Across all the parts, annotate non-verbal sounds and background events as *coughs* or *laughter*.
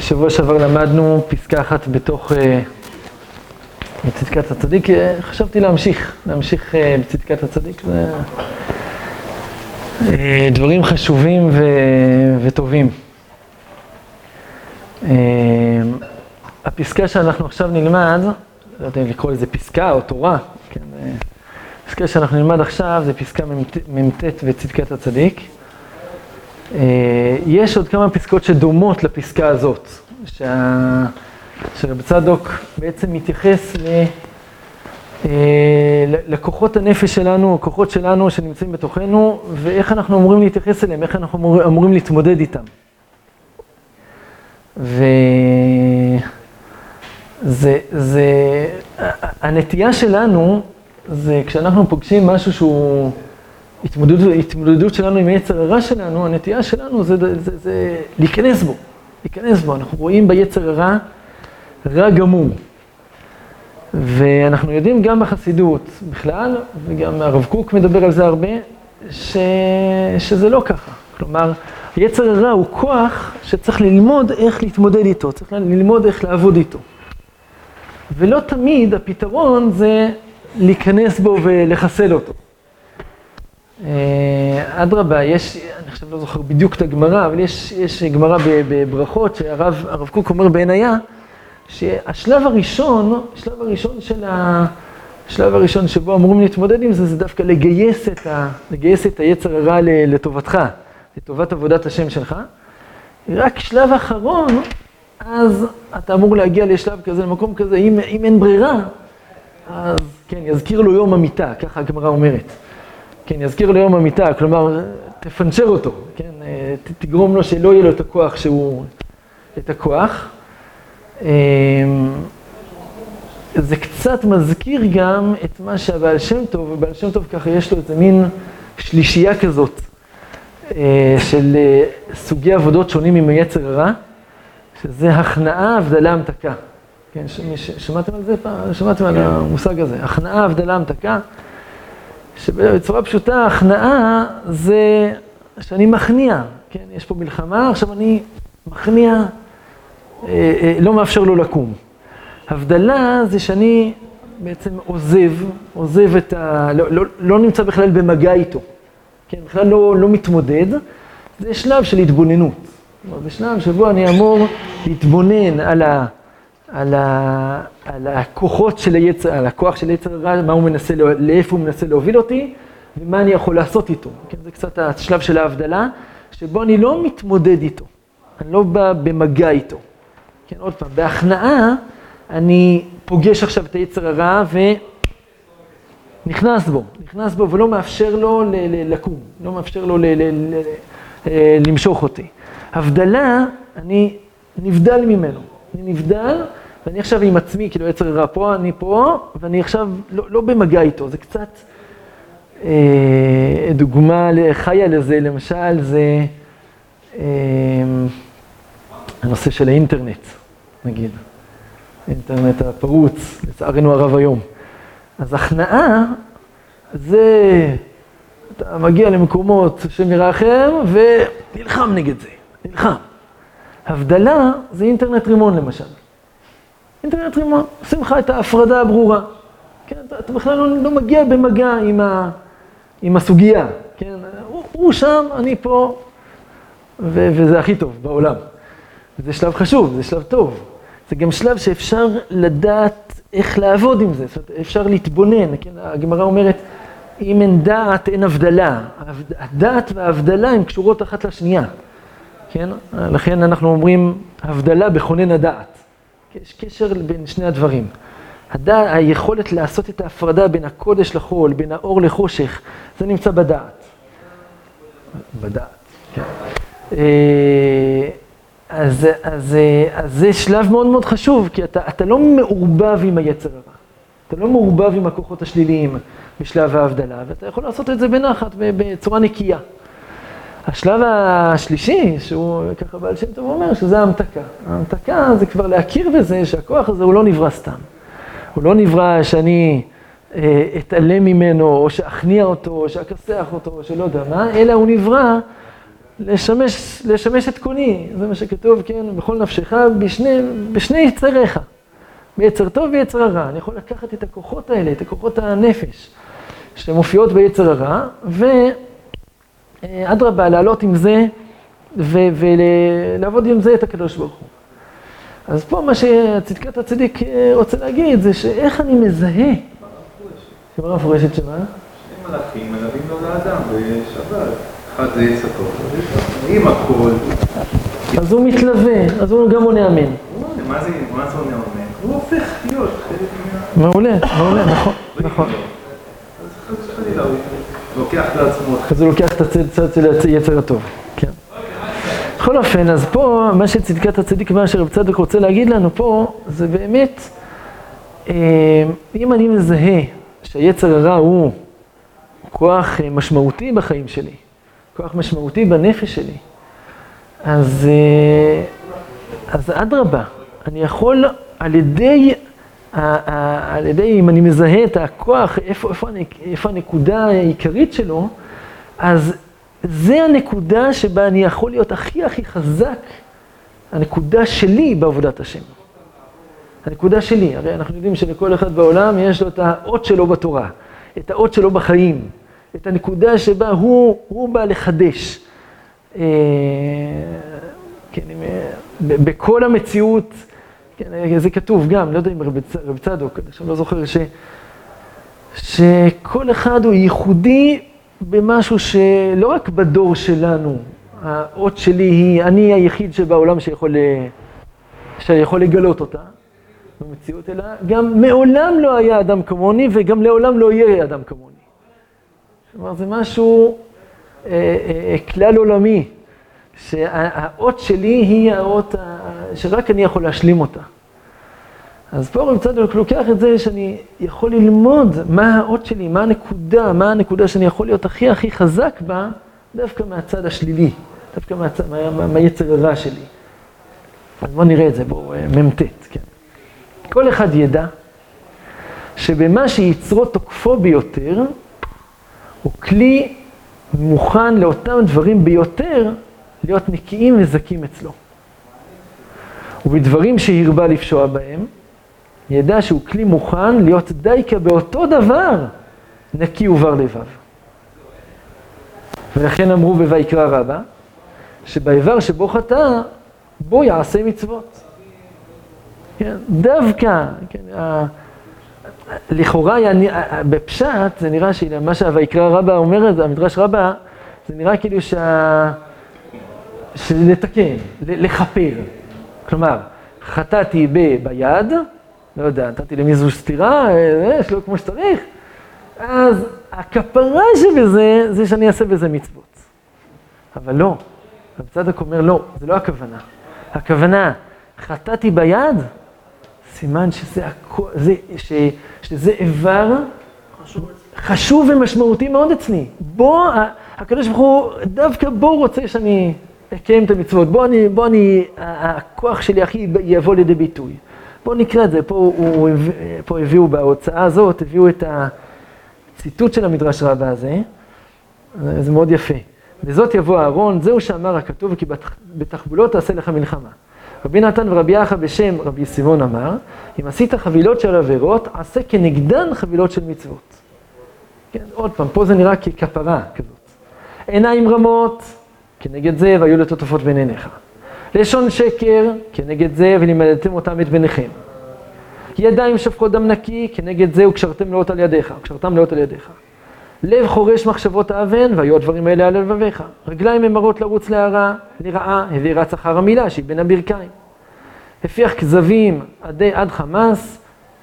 שבוע שעבר למדנו פסקה אחת בתוך בצדקת הצדיק, חשבתי להמשיך, להמשיך בצדקת הצדיק, זה דברים חשובים ו... וטובים. הפסקה שאנחנו עכשיו נלמד, לא יודע אם לקרוא לזה פסקה או תורה, כן, הפסקה שאנחנו נלמד עכשיו זה פסקה מ"ט בצדקת הצדיק. יש עוד כמה פסקאות שדומות לפסקה הזאת, שה... שרב צדוק בעצם מתייחס ל... לכוחות הנפש שלנו, הכוחות שלנו שנמצאים בתוכנו, ואיך אנחנו אמורים להתייחס אליהם, איך אנחנו אמור, אמורים להתמודד איתם. וזה, זה, הנטייה שלנו, זה כשאנחנו פוגשים משהו שהוא התמודדות, התמודדות שלנו עם היצר הרע שלנו, הנטייה שלנו זה, להיכנס בו, להיכנס בו. אנחנו רואים ביצר הרע רע גמור. ואנחנו יודעים גם בחסידות בכלל, וגם הרב קוק מדבר על זה הרבה, ש... שזה לא ככה. כלומר, יצר הרע הוא כוח שצריך ללמוד איך להתמודד איתו, צריך ללמוד איך לעבוד איתו. ולא תמיד הפתרון זה להיכנס בו ולחסל אותו. אדרבה, יש, אני עכשיו לא זוכר בדיוק את הגמרא, אבל יש, יש גמרא בברכות שהרב קוק אומר בעינייה, שהשלב הראשון, השלב הראשון של ה... השלב הראשון שבו אמורים להתמודד עם זה, זה דווקא לגייס את, ה, לגייס את היצר הרע לטובתך, לטובת עבודת השם שלך. רק שלב אחרון, אז אתה אמור להגיע לשלב כזה, למקום כזה, אם, אם אין ברירה, אז כן, יזכיר לו יום המיטה, ככה הגמרא אומרת. כן, יזכיר לו יום המיטה, כלומר, תפנצ'ר אותו, כן, תגרום לו שלא יהיה לו את הכוח שהוא, את הכוח. זה קצת מזכיר גם את מה שהבעל שם טוב, ובעל שם טוב ככה יש לו איזה מין שלישייה כזאת של סוגי עבודות שונים עם היצר הרע, שזה הכנעה, הבדלה, המתקה. כן, שמעתם על זה פעם? שמעתם על המושג הזה, הכנעה, הבדלה, המתקה, שבצורה פשוטה הכנעה זה שאני מכניע, כן, יש פה מלחמה, עכשיו אני מכניע לא מאפשר לו לקום. הבדלה זה שאני בעצם עוזב, עוזב את ה... לא, לא, לא נמצא בכלל במגע איתו, כן, בכלל לא, לא מתמודד, זה שלב של התבוננות. זה שלב שבו אני אמור להתבונן על, ה, על, ה, על הכוחות של היצר, על הכוח של היצר הרע, מה הוא מנסה, לאיפה הוא מנסה להוביל אותי, ומה אני יכול לעשות איתו. כן, זה קצת השלב של ההבדלה, שבו אני לא מתמודד איתו, אני לא בא במגע איתו. כן, עוד פעם, בהכנעה אני פוגש עכשיו את היצר הרע ונכנס בו, נכנס בו ולא מאפשר לו לקום, לא מאפשר לו למשוך אותי. הבדלה, אני נבדל ממנו, אני נבדל ואני עכשיו עם עצמי, כאילו יצר הרע פה, אני פה, ואני עכשיו לא, לא במגע איתו, זה קצת אה, דוגמה חיה לזה, למשל, זה אה, הנושא של האינטרנט. נגיד, אינטרנט הפרוץ, לצערנו הרב היום. אז הכנעה זה, אתה מגיע למקומות השם ירחם ונלחם נגד זה, נלחם. הבדלה זה אינטרנט רימון למשל. אינטרנט רימון, עושים לך את ההפרדה הברורה. כן, אתה, אתה בכלל לא, לא מגיע במגע עם, ה, עם הסוגיה. כן, הוא, הוא שם, אני פה, ו, וזה הכי טוב בעולם. זה שלב חשוב, זה שלב טוב. זה גם שלב שאפשר לדעת איך לעבוד עם זה, זאת אומרת, אפשר להתבונן, כן? הגמרא אומרת, אם אין דעת, אין הבדלה. הדעת וההבדלה הן קשורות אחת לשנייה, כן? לכן אנחנו אומרים, הבדלה בכונן הדעת. יש קשר בין שני הדברים. הדעת, היכולת לעשות את ההפרדה בין הקודש לחול, בין האור לחושך, זה נמצא בדעת. בדעת, כן. אז, אז, אז זה שלב מאוד מאוד חשוב, כי אתה, אתה לא מעורבב עם היצר הרע. אתה לא מעורבב עם הכוחות השליליים בשלב ההבדלה, ואתה יכול לעשות את זה בנחת, בצורה נקייה. השלב השלישי, שהוא ככה בעל שם טוב אומר, שזה ההמתקה. ההמתקה זה כבר להכיר בזה שהכוח הזה הוא לא נברא סתם. הוא לא נברא שאני אה, אתעלם ממנו, או שאכניע אותו, או שאכסח אותו, או שלא יודע מה, אלא הוא נברא לשמש, לשמש את קוני, זה מה שכתוב, כן, בכל נפשך, בשני, בשני יצריך, ביצר טוב ויצר הרע. אני יכול לקחת את הכוחות האלה, את הכוחות הנפש, שמופיעות ביצר הרע, ואדרבה, לעלות עם זה ולעבוד עם זה את הקדוש ברוך הוא. אז פה מה שצדקת הצדיק אה, רוצה להגיד זה שאיך אני מזהה. גמרא מפורשת שמה? שני מלאכים מלווים לו לאדם בשבת. אחד זה עץ הטוב, עם הכל. אז הוא מתלווה, אז הוא גם עונה אמן. מה זה עונה אמן? הוא הופך להיות חלק מה... מעולה, מעולה, נכון, נכון. אז חלילה הוא לוקח לעצמו. אז הוא לוקח את הצד של היצר הטוב, כן. בכל אופן, אז פה, מה שצדקת הצדיק, מה שרב צדוק רוצה להגיד לנו פה, זה באמת, אה, אם אני מזהה שהיצר הרע הוא כוח אה, משמעותי בחיים שלי, כוח משמעותי בנפש שלי, אז, אה, אז אדרבה, אני יכול על ידי, על ידי, אם אני מזהה את הכוח, איפה, איפה, איפה הנקודה העיקרית שלו, אז זה הנקודה שבה אני יכול להיות הכי הכי חזק, הנקודה שלי בעבודת השם. הנקודה שלי, הרי אנחנו יודעים שלכל אחד בעולם יש לו את האות שלו בתורה, את האות שלו בחיים, את הנקודה שבה הוא, הוא בא לחדש. אה, כן, בכל המציאות, כן, זה כתוב גם, לא יודע אם רב צדוק, אני עכשיו לא זוכר, ש, שכל אחד הוא ייחודי במשהו שלא רק בדור שלנו, האות שלי היא, אני היחיד שבעולם שיכול, שיכול לגלות אותה במציאות, אלא גם מעולם לא היה אדם כמוני וגם לעולם לא יהיה אדם כמוני. כלומר, זה משהו אה, אה, כלל עולמי, שהאות שלי היא האות שרק אני יכול להשלים אותה. אז פה רב צדוק לוקח את זה שאני יכול ללמוד מה האות שלי, מה הנקודה, מה הנקודה שאני יכול להיות הכי הכי חזק בה, דווקא מהצד השלילי, דווקא מהצד, מה, מהיצר הרע שלי. אז בואו נראה את זה, בואו, אה, מ"ט, כן. כל אחד ידע שבמה שיצרו תוקפו ביותר, הוא כלי מוכן לאותם דברים ביותר להיות נקיים וזכים אצלו. ובדברים שהרבה לפשוע בהם, ידע שהוא כלי מוכן להיות דייקה באותו דבר, נקי ובר לבב. ולכן אמרו בויקרא רבה, שבאיבר שבו חטא, בו יעשה מצוות. כן, דווקא, כן, ה... לכאורה, בפשט, זה נראה שמה שהויקרא רבה אומרת, המדרש רבה, זה נראה כאילו שה... לתקן, לכפר. כלומר, חטאתי ב... ביד, לא יודע, נתתי למישהו סטירה, אה, שלא כמו שצריך, אז הכפרה שבזה, זה שאני אעשה בזה מצוות. אבל לא, רב צדק אומר, לא, זה לא הכוונה. הכוונה, חטאתי ביד, סימן שזה, זה, ש, שזה איבר חשוב, חשוב ומשמעותי מאוד אצלי. בוא, הקדוש ברוך הוא, דווקא בו רוצה שאני אקיים את המצוות. בוא אני, בוא אני, הכוח שלי הכי יבוא לידי ביטוי. בואו נקרא את זה, פה, הוא, פה הביאו בהוצאה הזאת, הביאו את הציטוט של המדרש רבה הזה, זה מאוד יפה. וזאת יבוא אהרון, זהו שאמר הכתוב, כי בתחבולות תעשה לך מלחמה. רבי נתן ורבי יחא בשם רבי סימון אמר, אם עשית חבילות של עבירות, עשה כנגדן חבילות של מצוות. כן, עוד פעם, פה זה נראה ככפרה כזאת. עיניים רמות, כנגד זה, והיו לטוטפות בין עיניך. לשון שקר, כנגד זה, ולימדתם אותם את בניכם. ידיים שפכות דם נקי, כנגד זה, וקשרתם לאות על ידיך, וקשרתם לאות על ידיך. לב חורש מחשבות האבן, והיו הדברים האלה על לבביך. רגליים ממרות לרוץ להרע, לרעה, הביא רץ אחר המילה שהיא בין הברכיים. הפיח כזבים עדי עד חמאס,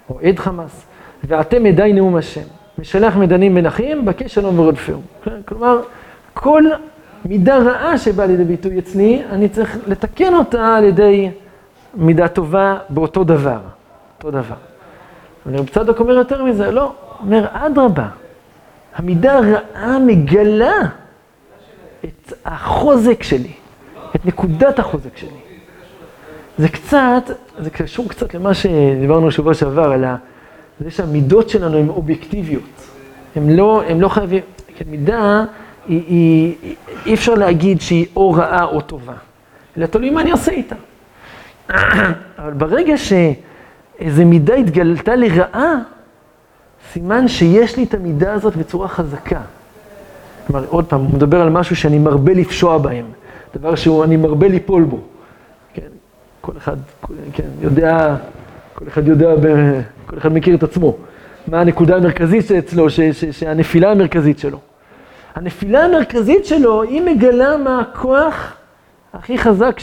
או עד חמאס, ואתם עדי נאום השם. משלח מדנים אחים, בקש שלום ורודפהו. כלומר, כל מידה רעה שבאה לידי ביטוי אצלי, אני צריך לתקן אותה על ידי מידה טובה באותו דבר. אותו דבר. אבל רב צדוק אומר יותר מזה, לא, אומר אדרבה, המידה הרעה מגלה את החוזק שלי, את נקודת החוזק שלי. זה קצת, זה קשור קצת למה שדיברנו בשבוע שעבר, על זה שהמידות שלנו הן אובייקטיביות. הן לא, הן לא חייבים, כן, מידה היא, היא, אי אפשר להגיד שהיא או רעה או טובה, אלא תלוי מה אני עושה איתה. *coughs* אבל ברגע שאיזו מידה התגלתה לרעה, סימן שיש לי את המידה הזאת בצורה חזקה. כלומר, עוד פעם, הוא מדבר על משהו שאני מרבה לפשוע בהם, דבר שאני מרבה ליפול בו. כן, כל אחד, כן, יודע, כל אחד יודע, כל אחד מכיר את עצמו. מה הנקודה המרכזית אצלו, שהנפילה המרכזית שלו. הנפילה המרכזית שלו, היא מגלה מה הכוח הכי חזק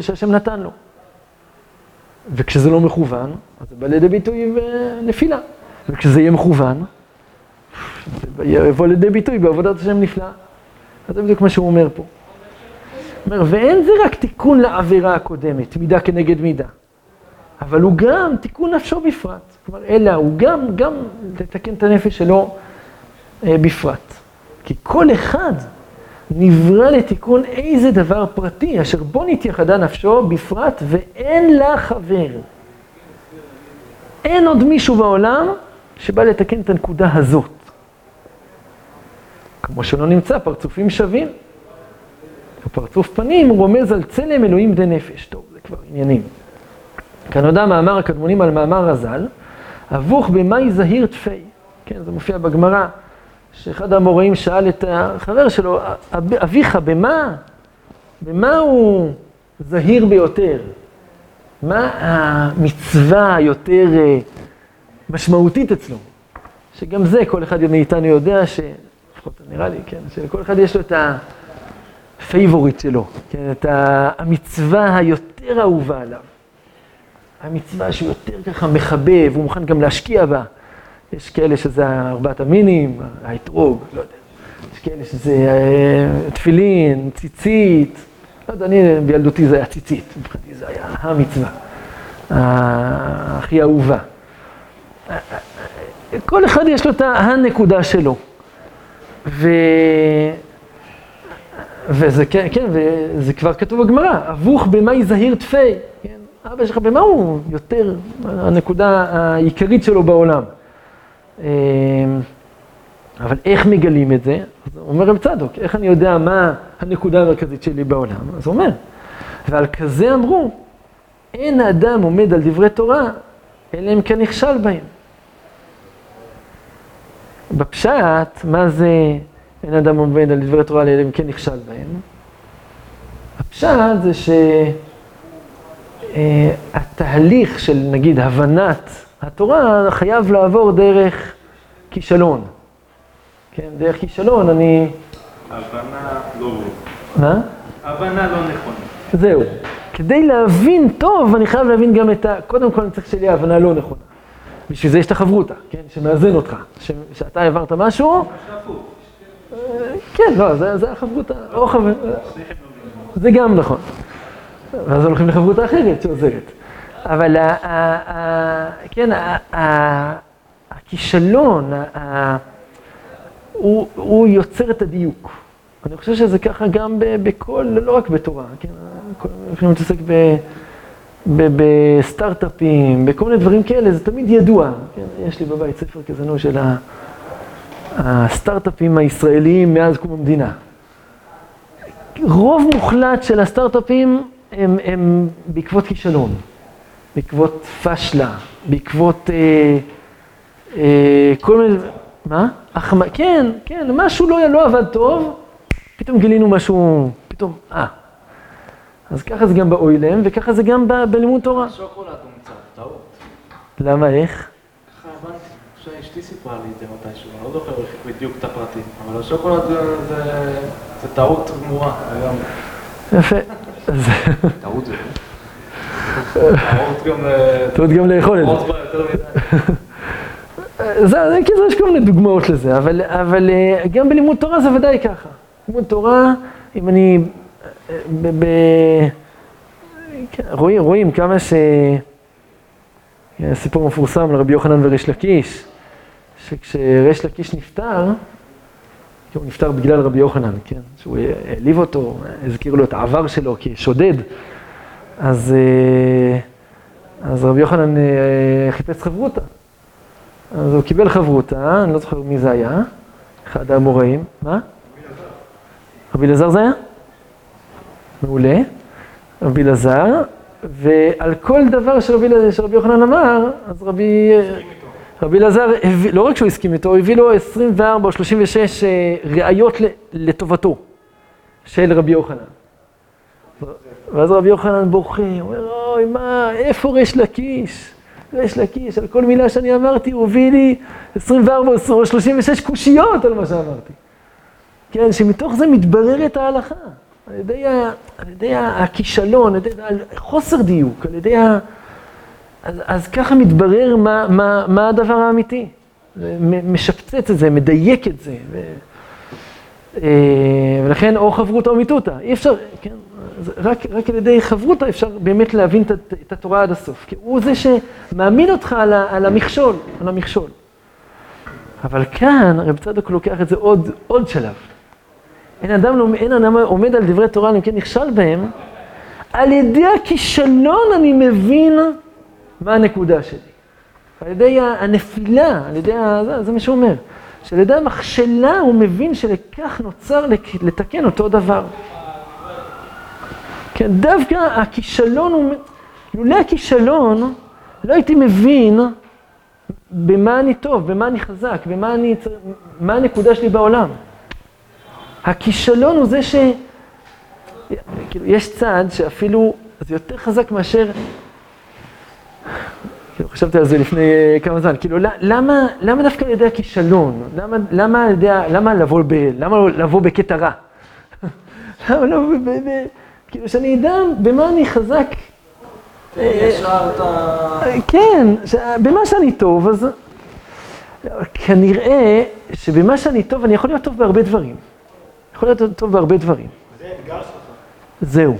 שהשם נתן לו. וכשזה לא מכוון, אז זה בא לידי ביטוי בנפילה. וכשזה יהיה מכוון, זה יבוא לידי ביטוי בעבודת השם נפלאה. אז זה בדיוק מה שהוא אומר פה. אומר, ואין זה רק תיקון לעבירה הקודמת, מידה כנגד מידה, אבל הוא גם תיקון נפשו בפרט. כלומר, אלא הוא גם, גם לתקן את הנפש שלו אה, בפרט. כי כל אחד נברא לתיקון איזה דבר פרטי, אשר בו נתייחדה נפשו בפרט, ואין לה חבר. אין עוד מישהו בעולם שבא לתקן את הנקודה הזאת. כמו שלא נמצא פרצופים שווים. הפרצוף פנים רומז על צלם אלוהים די נפש. טוב, זה כבר עניינים. כאן יודע מאמר הקדמונים על מאמר הז"ל, אבוך במאי זהיר תפי. כן, זה מופיע בגמרא, שאחד המוראים שאל את החבר שלו, אביך, במה? במה הוא זהיר ביותר? מה המצווה היותר אה, משמעותית אצלו? שגם זה כל אחד מאיתנו יודע, ש... לפחות נראה לי, כן, שלכל אחד יש לו את ה favorite שלו, כן, את המצווה היותר אהובה עליו. המצווה שהוא יותר ככה מחבב, הוא מוכן גם להשקיע בה. יש כאלה שזה ארבעת המינים, האתרוג, לא יודע. יש כאלה שזה אה, תפילין, ציצית. לא יודע, אני בילדותי זה היה ציצית, מבחינתי זה היה המצווה, הכי אהובה. כל אחד יש לו את הנקודה שלו. ו... וזה כן, כן, וזה כבר כתוב בגמרא, אבוך במאי זהיר תפי, כן? אבא שלך במה הוא יותר הנקודה העיקרית שלו בעולם. אמ, אבל איך מגלים את זה? אז אומר רב צדוק, איך אני יודע מה הנקודה המרכזית שלי בעולם? אז הוא אומר, ועל כזה אמרו, אין האדם עומד על דברי תורה, אלא אם כן נכשל בהם. בפשט, מה זה אין אדם עומד על דברי תורה אלא אם כן נכשל בהם? הפשט זה שהתהליך אה, של נגיד הבנת התורה חייב לעבור דרך כישלון. כן, דרך כישלון אני... הבנה לא... מה? הבנה לא נכונה. זהו. כדי להבין טוב, אני חייב להבין גם את ה... קודם כל אני צריך שלי הבנה לא נכונה. בשביל זה יש את החברותא, כן? שמאזן אותך. ש... שאתה העברת משהו... כן, לא, זה, זה החברותא, או חבר... זה גם נכון. ואז הולכים לחברותא אחרת שעוזרת. אבל כן, הכישלון, הוא, יוצר את הדיוק. אני חושב שזה ככה גם בכל, לא רק בתורה, כן? יכולים להתעסק בסטארט-אפים, בכל מיני דברים כאלה, זה תמיד ידוע. כן? יש לי בבית ספר כזה, נו, של הסטארט-אפים הישראליים מאז קום המדינה. רוב מוחלט של הסטארט-אפים הם, הם בעקבות כישלון. בעקבות פשלה, בעקבות אה, אה, כל מיני, מה? החמ... כן, כן, משהו לא, לא עבד טוב, פתאום גילינו משהו, פתאום, אה. אז ככה זה גם באוילם, וככה זה גם ב, בלימוד תורה. שוקולד הוא מצב, טעות. למה, איך? ככה הבנתי, שאשתי סיפרה לי את זה מתישהו, אני לא זוכר בדיוק את הפרטים, אבל השוקולד זה טעות גמורה, יפה. *laughs* טעות זה... טעות גם לאכול את זה. זה כאילו יש כל מיני דוגמאות לזה, אבל, אה, גם בלימוד תורה זה ודאי ככה. לימוד תורה, אם אני... אה, כן, רואים, רואים כמה ש... סיפור מפורסם לרבי יוחנן וריש לקיש, שכשריש לקיש נפטר, הוא נפטר בגלל רבי יוחנן, כן? שהוא העליב אותו, הזכיר לו את העבר שלו כשודד. אז, אה, אז רבי יוחנן אה, חיפש חברותה. אז הוא קיבל חברותה, אני לא זוכר מי זה היה, אחד האמוראים. מה? רבי אלעזר זה היה? מעולה. רבי אלעזר, ועל כל דבר שרבי, שרבי יוחנן אמר, אז רבי, רבי אלעזר, לא רק שהוא הסכים איתו, הוא הביא לו 24 או 36 אה, ראיות לטובתו של רבי יוחנן. ואז רבי יוחנן בוכה, הוא אומר, אוי, מה, איפה ריש לקיש? ריש לקיש, על כל מילה שאני אמרתי, הוא הביא לי 24 או 36 קושיות על מה שאמרתי. כן, שמתוך זה מתבררת ההלכה. על ידי, ה, על ידי הכישלון, על ידי חוסר דיוק, על ידי ה... אז, אז ככה מתברר מה, מה, מה הדבר האמיתי. משפצץ את זה, מדייק את זה. ו... אה, ולכן או חברותא או מיתותא. אי אפשר, כן, רק, רק על ידי חברותא אפשר באמת להבין את, את התורה עד הסוף. כי הוא זה שמאמין אותך על, ה, על המכשול, על המכשול. אבל כאן רב צדוק לוקח את זה עוד, עוד שלב. אין אדם, אין אדם עומד על דברי תורה, אם כן נכשל בהם, על ידי הכישלון אני מבין מה הנקודה שלי. על ידי הנפילה, על ידי. זה, זה מה שהוא אומר. שעל ידי המכשלה הוא מבין שלכך נוצר לתקן אותו דבר. כן, דווקא הכישלון הוא, לולא הכישלון, לא הייתי מבין במה אני טוב, במה אני חזק, במה אני, מה הנקודה שלי בעולם. הכישלון הוא זה ש... כאילו, יש צד שאפילו, זה יותר חזק מאשר... כאילו, חשבתי על זה לפני uh, כמה זמן, כאילו, למה, למה דווקא על ידי הכישלון? למה, למה, על ידי, למה לבוא, ב, למה לבוא בקטע רע? *laughs* למה לא, ב, ב, ב, כאילו, שאני אדע במה אני חזק. ישר אתה... כן, במה שאני טוב, אז כנראה שבמה שאני טוב, אני יכול להיות טוב בהרבה דברים. יכול להיות טוב בהרבה דברים. זה אתגר שלך. זהו.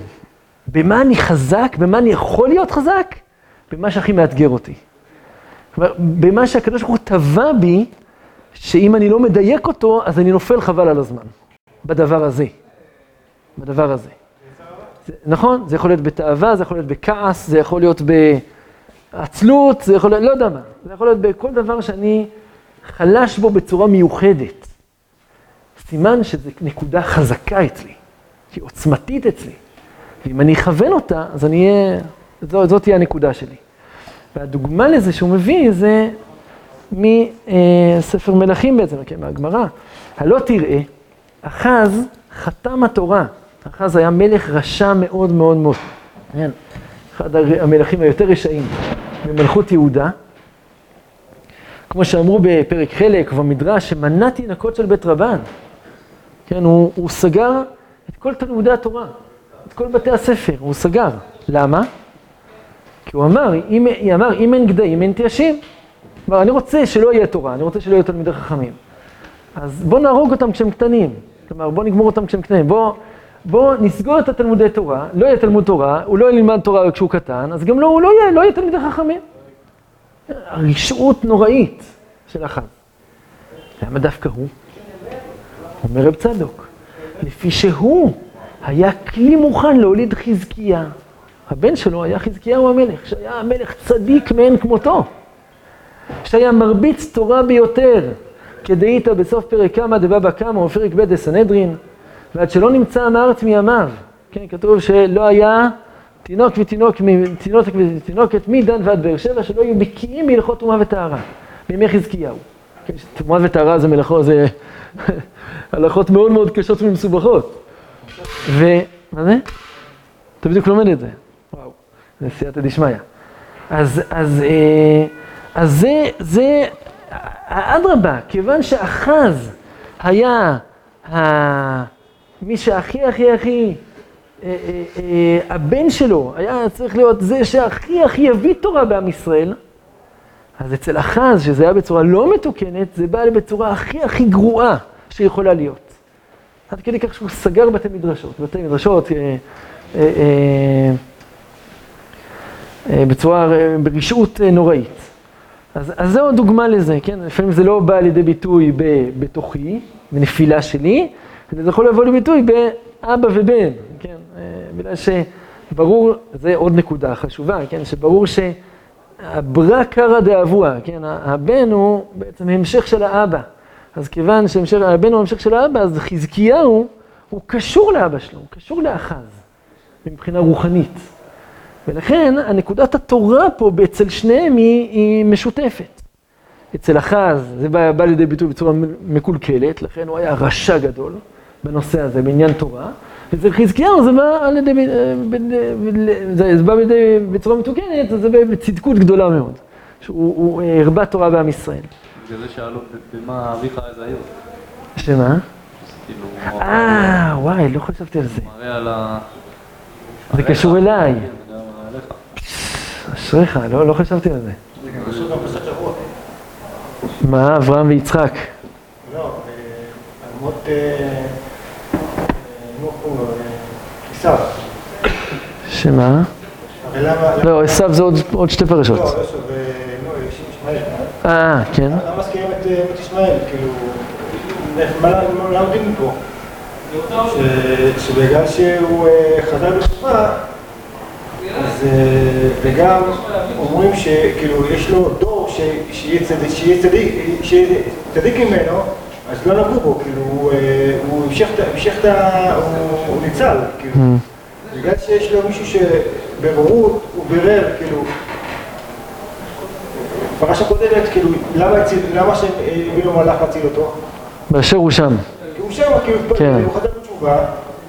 במה אני חזק, במה אני יכול להיות חזק? במה שהכי מאתגר אותי. כלומר, במה שהקדוש ברוך הוא טבע בי, שאם אני לא מדייק אותו, אז אני נופל חבל על הזמן. בדבר הזה. בדבר הזה. זה, נכון? זה יכול להיות בתאווה, זה יכול להיות בכעס, זה יכול להיות בעצלות, זה יכול להיות, לא יודע מה. זה יכול להיות בכל דבר שאני חלש בו בצורה מיוחדת. סימן שזו נקודה חזקה אצלי, שהיא עוצמתית אצלי. ואם אני אכוון אותה, אז אני אהיה, זאת, זאת תהיה הנקודה שלי. והדוגמה לזה שהוא מביא זה מספר מלכים בעצם, כן, מהגמרא. הלא תראה, אחז חתם התורה. אחז היה מלך רשע מאוד מאוד מאוד. כן, אחד המלכים היותר רשעים במלכות יהודה. כמו שאמרו בפרק חלק במדרש, שמנע תינוקות של בית רבן. כן, הוא, הוא סגר את כל תלמודי התורה, את כל בתי הספר, הוא סגר. למה? כי הוא אמר, אם, אמר, אם אין גדיים, אין תיישים. כלומר, אני רוצה שלא יהיה תורה, אני רוצה שלא יהיו תלמידי חכמים. אז בואו נהרוג אותם כשהם קטנים. כלומר, בואו נגמור אותם כשהם קטנים. בואו בוא נסגור את התלמודי תורה, לא יהיה תלמוד תורה, הוא לא ילמד תורה כשהוא קטן, אז גם לא, הוא לא יהיה, לא יהיה תלמידי חכמים. רשעות נוראית של אחת. למה דווקא הוא? אומר רב צדוק, לפי שהוא היה כלי מוכן להוליד חזקיה. הבן שלו היה חזקיהו המלך, שהיה המלך צדיק מאין כמותו, שהיה מרביץ תורה ביותר, כדאית בסוף פרק כמה דבבא קמא או פרק ב' דסנהדרין, ועד שלא נמצא מארץ מימיו, כן, כתוב שלא היה תינוק ותינוק, תינוק ותינוקת מדן ועד באר שבע, שלא היו בקיאים בהלכות טומאה וטהרה, בימי חזקיהו. כן, טומאה וטהרה זה מלאכו, זה *laughs* הלכות מאוד מאוד קשות ומסובכות. ומה זה? אתה בדיוק לומד את זה. זה סייעתא דשמיא. אז, אז, אה, אז זה, זה, אדרבה, כיוון שאחז היה. מי שהכי הכי הכי, אה, אה, הבן שלו היה צריך להיות זה שהכי הכי יביא תורה בעם ישראל, אז אצל אחז, שזה היה בצורה לא מתוקנת, זה בא בצורה הכי הכי גרועה שיכולה להיות. עד כדי כך שהוא סגר בתי מדרשות, בתי מדרשות אה, אה, אה, בצורה, ברשעות נוראית. אז, אז זו דוגמה לזה, כן? לפעמים זה לא בא לידי ביטוי בתוכי, בנפילה שלי, אלא זה יכול לבוא לביטוי באבא ובן, כן? אה, בגלל שברור, זה עוד נקודה חשובה, כן? שברור שהברא קרא דאבוה, כן? הבן הוא בעצם המשך של האבא. אז כיוון שהבן הוא המשך של האבא, אז חזקיהו הוא קשור לאבא שלו, הוא קשור לאחז, מבחינה רוחנית. ולכן הנקודת התורה פה אצל שניהם היא, היא משותפת. אצל אחז זה בא, בא לידי ביטוי בצורה מקולקלת, לכן הוא היה רשע גדול בנושא הזה, בעניין תורה. אצל חזקיהו זה בא על ידי, זה בא לידי בצורה מתוקנת, זה בא בצדקות גדולה מאוד. שהוא הרבה תורה בעם ישראל. בגלל זה שאלו במה אביך איזה העיר. שמה? כאילו, אה, וואי, לא חשבתי על זה. זה קשור אליי. אשריך, לא, לא חשבתי על זה. מה, אברהם ויצחק? לא, אה, על מות, אה, אה, אה, עשיו. שמה? לא, עשיו זה עוד, עוד שתי פרשות. לא, לא, שוב, אה, כן. למה מזכירים את מת ישמעאל? כאילו, מה לומדים פה? שבגלל שהוא חזר בתשובה, וגם אומרים שכאילו יש לו דור שיהיה צדיק, ממנו, אז לא נגעו בו, כאילו הוא, אה, המשך, את ה-. הוא- ניצל, כאילו. בגלל שיש לו מישהו שבבורות הוא בירר, כאילו, פרשה קודמת, כאילו, למה הציל- למה שהם הביאו מלאך להציל אותו? באשר הוא שם. כי הוא שם, כי הוא חזר בתשובה,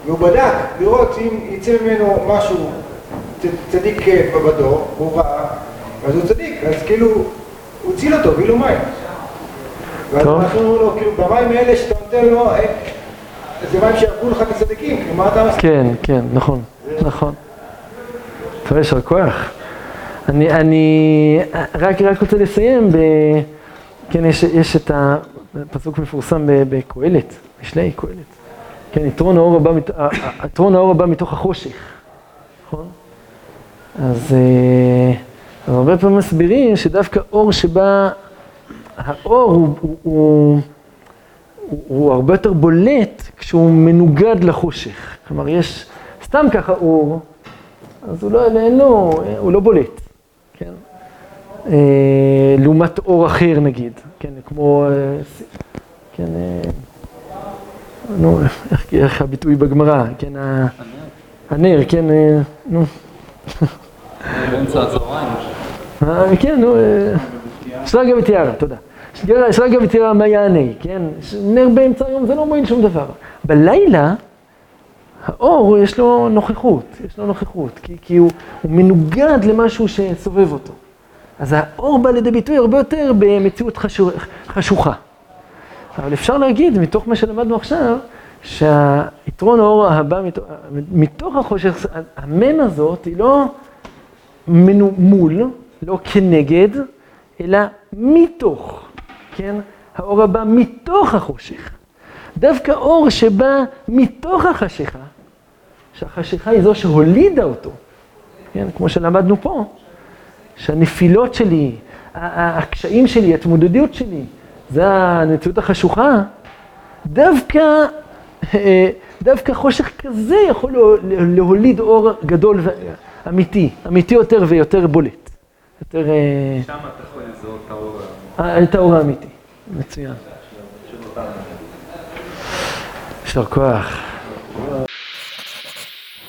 והוא בדק לראות אם יצא ממנו משהו צדיק אה, בדור, והוא ראה, אז הוא צדיק, אז כאילו, הוא הציל אותו, הביא לו מים. ואז. אנחנו אומרים לו, כאילו, במים האלה שאתה נותן לו, אה, זה מים שיהרגו לך את הצדיקים, כאילו, מה אתה מסכים? כן, כן, נכון, נכון. טוב, יישר כוח. אני, אני רק, רק רוצה לסיים ב... כן, יש, יש את הפסוק מפורסם בקהלת, משלי קהלת. כן, יתרון האור הבא, יתרון האור הבא מתוך החושך, נכון? אז, אה, אז הרבה פעמים מסבירים שדווקא אור שבא, האור הוא, הוא, הוא, הוא, הוא הרבה יותר בולט כשהוא מנוגד לחושך. כלומר, יש סתם ככה אור, אז הוא לא, אין לו, הוא לא בולט, כן? אה, לעומת אור אחר נגיד, כן, כמו, אה, כן, אה, נו, איך, איך הביטוי בגמרא, כן, הנר, כן, אה, נו, באמצע הצהריים. אה, כן, נו, אה, שרגא ותיארה, תודה. שרגא ותיארה מה יענה, כן? נר באמצע היום זה לא מועיל שום דבר. בלילה, האור יש לו נוכחות, יש לו נוכחות, כי, הוא, מנוגד למשהו שסובב אותו. אז האור בא לידי ביטוי הרבה יותר במציאות חשוכה. אבל אפשר להגיד, מתוך מה שלמדנו עכשיו, שהיתרון האור הבא מתוך, החושך, המם הזאת היא לא מול, לא כנגד, אלא מתוך, כן? האור הבא מתוך החושך. דווקא אור שבא מתוך החשיכה, שהחשיכה היא זו שהולידה אותו, כן? כמו שלמדנו פה, שהנפילות שלי, הקשיים שלי, ההתמודדות שלי, זה המציאות החשוכה, דווקא, דווקא חושך כזה יכול לה- להוליד אור גדול ואמיתי, אמיתי יותר ויותר בולט. יותר, אה, שם אתה יכול לזהות את האור. אה, את האור האמיתי. מצוין. יישר כוח.